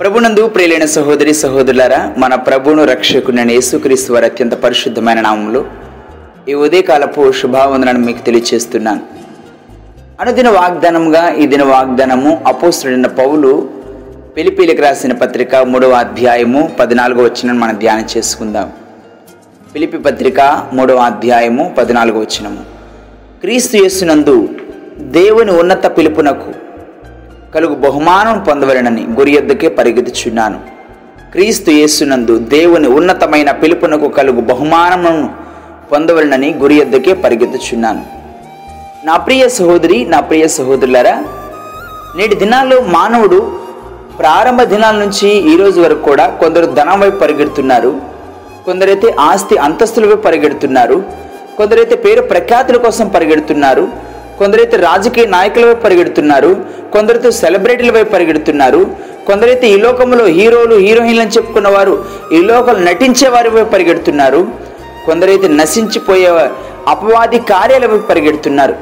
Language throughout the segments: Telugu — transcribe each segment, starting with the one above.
ప్రభునందు ప్రియులైన సహోదరి సహోదరులారా మన ప్రభువును రక్షకుడైన యేసుక్రీస్తు వారి అత్యంత పరిశుద్ధమైన నామంలో ఈ ఉదయకాలపు శుభావందనను మీకు తెలియచేస్తున్నాను. అనుదిన వాగ్దానంగా ఈ దిన వాగ్దానము అపోస్తుడైన పౌలు పిలిపిలికి రాసిన పత్రిక మూడవ అధ్యాయము పద్నాలుగో వచ్చిన మనం ధ్యానం చేసుకుందాం. పిలిపి పత్రిక మూడవ అధ్యాయము పద్నాలుగో వచ్చినము క్రీస్తు యేసునందు దేవుని ఉన్నత పిలుపునకు కలుగు బహుమానం పొందవలనని గురి యొద్దకే పరిగెత్తుచున్నాను. క్రీస్తు యేసునందు దేవుని ఉన్నతమైన పిలుపునకు కలుగు బహుమానమును పొందవలనని గురి యొద్దకే పరిగెత్తుచున్నాను. నా ప్రియ సహోదరి నా ప్రియ సహోదరులారా నేటి దినాల్లో మానవుడు ప్రారంభ దినాల నుంచి ఈరోజు వరకు కూడా కొందరు ధనం వైపు పరిగెడుతున్నారు. కొందరైతే ఆస్తి అంతస్తుల వైపు పరిగెడుతున్నారు. కొందరైతే పేరు ప్రఖ్యాతుల కోసం పరిగెడుతున్నారు. కొందరైతే రాజకీయ నాయకుల వైపు పరిగెడుతున్నారు కొందరైతే సెలబ్రిటీల వైపు పరిగెడుతున్నారు కొందరైతే ఈ లోకంలో హీరోలు హీరోయిన్లు అని చెప్పుకున్న వారు ఈ లోకలు నటించే వారి వైపు పరిగెడుతున్నారు కొందరైతే నశించిపోయే అపవాది కార్యాల వైపు పరిగెడుతున్నారు.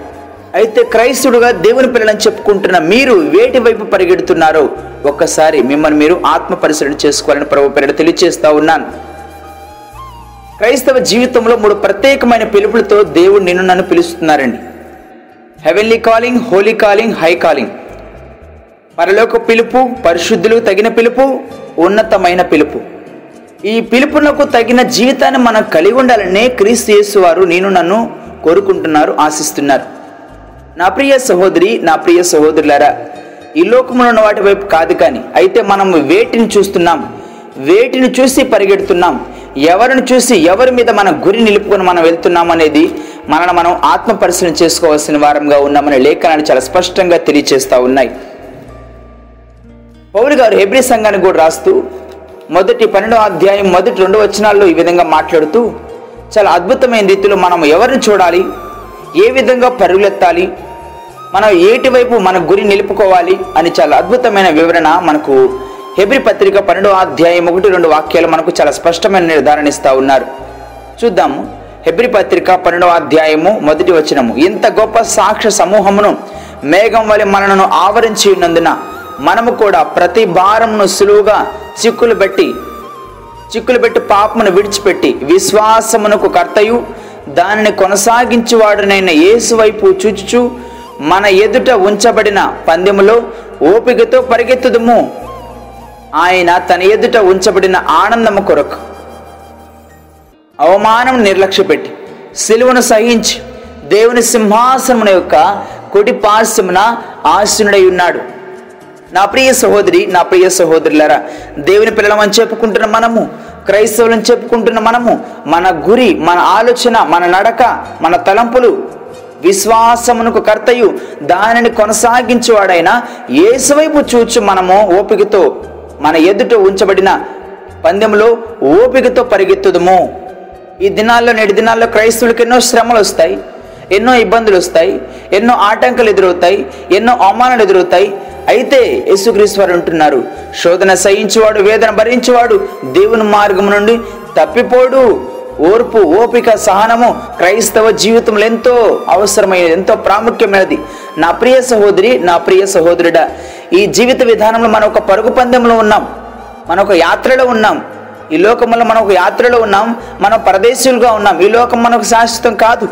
అయితే క్రైస్తుడుగా దేవుని పిల్లలని చెప్పుకుంటున్న మీరు వేటి వైపు పరిగెడుతున్నారో ఒక్కసారి మిమ్మల్ని మీరు ఆత్మ పరిశీలన చేసుకోవాలని ప్రభు పేరు తెలియజేస్తా ఉన్నాను. క్రైస్తవ జీవితంలో మూడు ప్రత్యేకమైన పిలుపులతో దేవుడు నిన్ను నన్ను పిలుస్తున్నారండి. Heavenly calling holy calling high calling పరలోక పిలుపు పరిశుద్ధులు తగిన పిలుపు ఉన్నతమైన పిలుపు. ఈ పిలుపునకు తగిన జీవితాన్ని మనం కలిగి ఉండాలనే క్రీస్తు యేసు వారు నేను నన్ను కోరుకుంటున్నారు ఆశిస్తున్నారు. నా ప్రియ సహోదరి నా ప్రియ సహోదరులారా ఈ లోకంలో ఉన్న వాటి వైపు కాదు కానీ అయితే మనం వేటిని చూస్తున్నాం వేటిని చూసి పరిగెడుతున్నాం ఎవరిని చూసి ఎవరి మీద మన గురి నిలుపుకొని మనం వెళ్తున్నాం అనేది మనను మనం ఆత్మ పరిశీలన చేసుకోవాల్సిన వారంగా ఉన్నామనే లేఖనాన్ని చాలా స్పష్టంగా తెలియచేస్తూ ఉన్నాయి. పౌరు గారు హెబ్రి సంఘానికి కూడా రాస్తూ మొదటి పన్నెండో అధ్యాయం మొదటి రెండు వచనాల్లో ఈ విధంగా మాట్లాడుతూ చాలా అద్భుతమైన రీతిలో మనం ఎవరిని చూడాలి? ఏ విధంగా పరుగులెత్తాలి? మనం ఏటి వైపు మన గురి నిలుపుకోవాలి? అని చాలా అద్భుతమైన వివరణ మనకు హెబ్రి పత్రిక పన్నెండో అధ్యాయం ఒకటి రెండు వాక్యాలు మనకు చాలా స్పష్టమైన నిర్ధారణ ఇస్తూ ఉన్నారు. చూద్దాము. హెబ్రి పత్రిక పన్నెండవ అధ్యాయము మొదటి వచనము. ఇంత గొప్ప సాక్ష్య సమూహమును మేఘం వలె మనను ఆవరించి ఉన్నందున మనము కూడా ప్రతి భారమును సులువుగా చిక్కులు పెట్టి చిక్కులు పెట్టి పాపమును విడిచిపెట్టి విశ్వాసమునకు కర్తయు దానిని కొనసాగించువాడునైన యేసు వైపు చూచుచు మన ఎదుట ఉంచబడిన పందెములో ఓపికతో పరిగెత్తుదుము. ఆయన తన ఎదుట ఉంచబడిన ఆనందము కొరకు. అవమానం నిర్లక్ష్యపెట్టి సిలువను సహించి దేవుని సింహాసనమున యొక్క కొటి పార్శ్వమున ఆశీనుడై ఉన్నాడు. నా ప్రియ సహోదరి నా ప్రియ సహోదరులరా దేవుని పిల్లలమని చెప్పుకుంటున్న మనము క్రైస్తవులను చెప్పుకుంటున్న మనము మన గురి మన ఆలోచన మన నడక మన తలంపులు విశ్వాసమునకు కర్తయు దానిని కొనసాగించేవాడైన ఏసువైపు చూచు మనము ఓపికతో మన ఎదుట ఉంచబడిన పందెంలో ఓపికతో పరిగెత్తుదము. ఈ దినాల్లో నేటి దినాల్లో క్రైస్తవులకు ఎన్నో శ్రమలు వస్తాయి ఎన్నో ఇబ్బందులు వస్తాయి ఎన్నో ఆటంకాలు ఎదురవుతాయి ఎన్నో అవమానాలు ఎదురవుతాయి. అయితే యేసుక్రీస్తు వారు అంటున్నారు శోధన సహించేవాడు వేదన భరించేవాడు దేవుని మార్గం నుండి తప్పిపోడు. ఓర్పు ఓపిక సహనము క్రైస్తవ జీవితంలో ఎంతో అవసరమైనది ఎంతో ప్రాముఖ్యమైనది. నా ప్రియ సహోదరి నా ప్రియ సహోదరుడా ఈ జీవిత విధానంలో మనం ఒక పరుగు పందెంలో ఉన్నాం మన ఒక యాత్రలో ఉన్నాం ఈ లోకంలో మనం ఒక యాత్రలో ఉన్నాం మనం పరదేశులుగా ఉన్నాం. ఈ లోకం మనకు శాశ్వతం కాదు.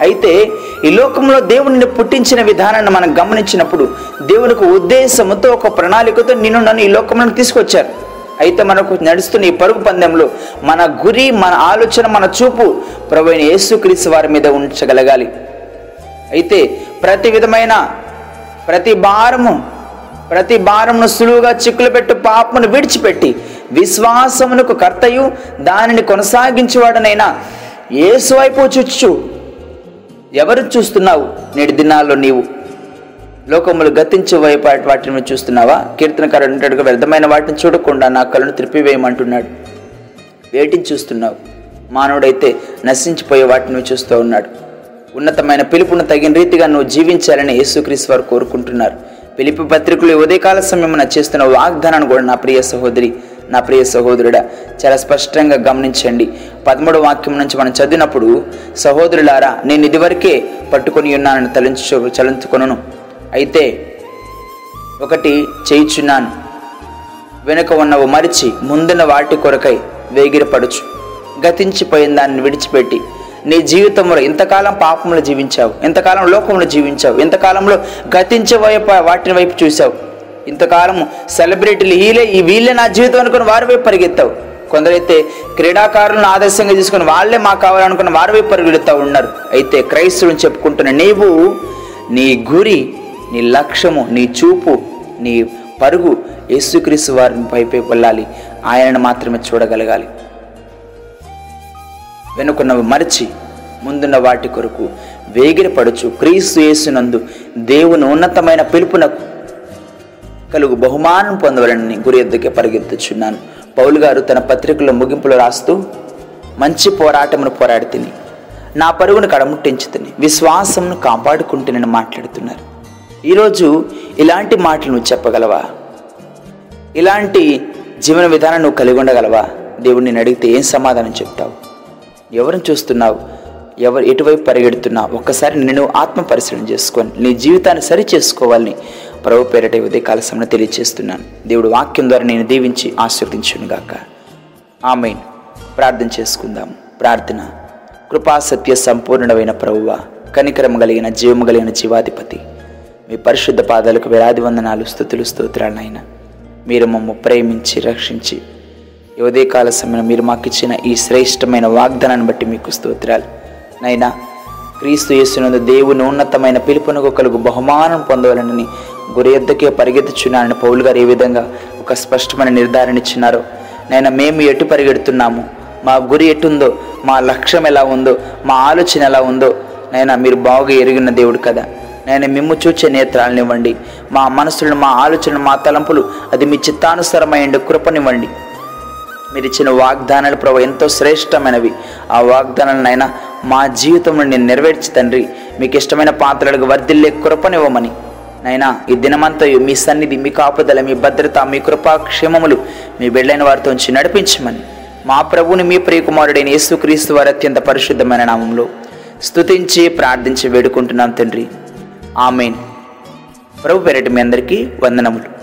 అయితే ఈ లోకంలో దేవుడిని పుట్టించిన విధానాన్ని మనం గమనించినప్పుడు దేవునికి ఉద్దేశంతో ఒక ప్రణాళికతో నిన్ను నన్ను ఈ లోకంలో తీసుకొచ్చారు. అయితే మనకు నడుస్తున్న ఈ పరుగు పందెంలో మన గురి మన ఆలోచన మన చూపు ప్రవైన అయిన యేసుక్రీస్తు వారి మీద ఉంచగలగాలి. అయితే ప్రతి విధమైన ప్రతి భారము ప్రతి భారమును సులువుగా చిక్కులు పెట్టు పాపమును విడిచిపెట్టి విశ్వాసమునకు కర్తయు దానిని కొనసాగించేవాడనైనా ఏసు వైపు చుచ్చు ఎవరు చూస్తున్నావు? నేటి దినాల్లో నీవు. లోకములు గతించే వైపు వాటిని చూస్తున్నావా? కీర్తనకారుడు అంటాడుగా వ్యర్థమైన వాటిని చూడకుండా నా కళ్ళను త్రిప్పివేయమంటున్నాడు. వేటిని చూస్తున్నావు? మానవుడైతే నశించిపోయే వాటిని చూస్తూ ఉన్నాడు. ఉన్నతమైన పిలుపును తగిన రీతిగా నువ్వు జీవించాలని యేసుక్రీస్ వారు కోరుకుంటున్నారు. పిలిపి పత్రికలు ఉదయకాల సమయమున చేస్తున్న వాగ్దానాన్ని కూడా నా ప్రియ సహోదరి నా ప్రియ సహోదరుడా చాలా స్పష్టంగా గమనించండి. పదమూడు వాక్యం నుంచి మనం చదివినప్పుడు సహోదరులారా నేను ఇదివరకే పట్టుకొని ఉన్నానని తలంచు చలంచుకొను అయితే ఒకటి చేయుచున్నాను. వెనుక ఉన్నవు మరిచి ముందున్న వాటి కొరకై వేగిరపడుచు. గతించిపోయిన దాన్ని విడిచిపెట్టి నీ జీవితంలో ఇంతకాలం పాపంలో జీవించావు ఇంతకాలం లోకంలో జీవించావు ఇంతకాలంలో గతించబోయే వాటిని వైపు చూసావు ఇంతకాలము సెలబ్రిటీలు వీళ్ళే ఈ వీళ్ళే నా జీవితం అనుకుని వారి వైపు పరిగెత్తావు. కొందరైతే క్రీడాకారులను ఆదర్శంగా తీసుకుని వాళ్ళే మాకు కావాలనుకుని వారి వైపు పరిగెడుతూ ఉన్నారు. అయితే క్రైస్తవుని చెప్పుకుంటున్న నీవు నీ గురి నీ లక్ష్యము నీ చూపు నీ పరుగు యేసుక్రీస్తు వారిని పైపై వెళ్ళాలి. ఆయనను మాత్రమే చూడగలగాలి. వెనుకున్నవి మరచి ముందున్న వాటి కొరకు వేగిరపడుచు క్రీస్తు యేసునందు దేవుని ఉన్నతమైన పిలుపునకు కలుగు బహుమానం పొందవలని గురి ఎద్దుకే పరిగెత్తుచున్నాను. పౌలు గారు తన పత్రికలో ముగింపులో రాస్తూ మంచి పోరాటమును పోరాడి తిని నా పరుగును కడముట్టించి తిని విశ్వాసమును కాపాడుకుంటునని మాట్లాడుతున్నారు. ఈరోజు ఇలాంటి మాటలు నువ్వు చెప్పగలవా? ఇలాంటి జీవన విధానం నువ్వు కలిగి ఉండగలవా? దేవుడు నేను అడిగితే ఏం సమాధానం చెప్తావు? ఎవరిని చూస్తున్నావు? ఎవరు ఎటువైపు పరిగెడుతున్నావు? ఒక్కసారి నేను ఆత్మ పరిశీలన చేసుకొని నీ జీవితాన్ని సరి చేసుకోవాలని ప్రభు పేరట ఉదయకాల సమయంలో తెలియజేస్తున్నాను. దేవుడు వాక్యం ద్వారా నేను దీవించి ఆశీర్వదించునుగాక. గాక ప్రార్థన చేసుకుందాం. ప్రార్థన. కృపా సత్య సంపూర్ణమైన ప్రభువ కనికరం కలిగిన జీవము కలిగిన జీవాధిపతి. మీ పరిశుద్ధ పాదాలకు వేలాది వందనాలు స్థుతులు స్తోత్రాలైన మీరు మమ్మ ప్రేమించి రక్షించి ఉదయకాల సమయంలో మీరు మాకు ఇచ్చిన ఈ శ్రేష్టమైన వాగ్దానాన్ని బట్టి మీకు స్తోత్రాలు. నైనా క్రీస్తు యేసునందు దేవుని ఉన్నతమైన పిలుపునకు కలుగు బహుమానం పొందవాలని గురి ఎద్దకే పరిగెత్తుచున్నానని పౌలు గారు ఏ విధంగా ఒక స్పష్టమైన నిర్ధారణ ఇచ్చినారో. నేను మేము ఎటు పరిగెడుతున్నాము? మా గురి ఎటుందో? మా లక్ష్యం ఎలా ఉందో? మా ఆలోచన ఎలా ఉందో? నైనా మీరు బాగా ఎరిగిన దేవుడు కదా. నేను మిమ్ము చూచే నేత్రాలనివ్వండి. మా మనసులను మా ఆలోచనలు మా తలంపులు అది మీ చిత్తానుసారమైన కృపనివ్వండి. మీరు ఇచ్చిన వాగ్దానాలు ప్రభు ఎంతో శ్రేష్టమైనవి. ఆ వాగ్దానాలనైనా మా జీవితంలో నేను నెరవేర్చి తండ్రి మీకు ఇష్టమైన పాత్రలకు వర్ధిల్లే కృపనివ్వమని. నైనా ఈ దినమంతయు మీ సన్నిధి మీ కాపుదల మీ భద్రత మీ కృపాక్షేమములు మీ బిడ్డైన వారితో ఉంచి నడిపించమని మా ప్రభుని మీ ప్రియకుమారుడైన యేసుక్రీస్తు వారి అత్యంత పరిశుద్ధమైన నామంలో స్తుతించి ప్రార్థించి వేడుకుంటున్నాం తండ్రి. ఆమెన్. ప్రభు పేరటి మీ అందరికీ వందనములు.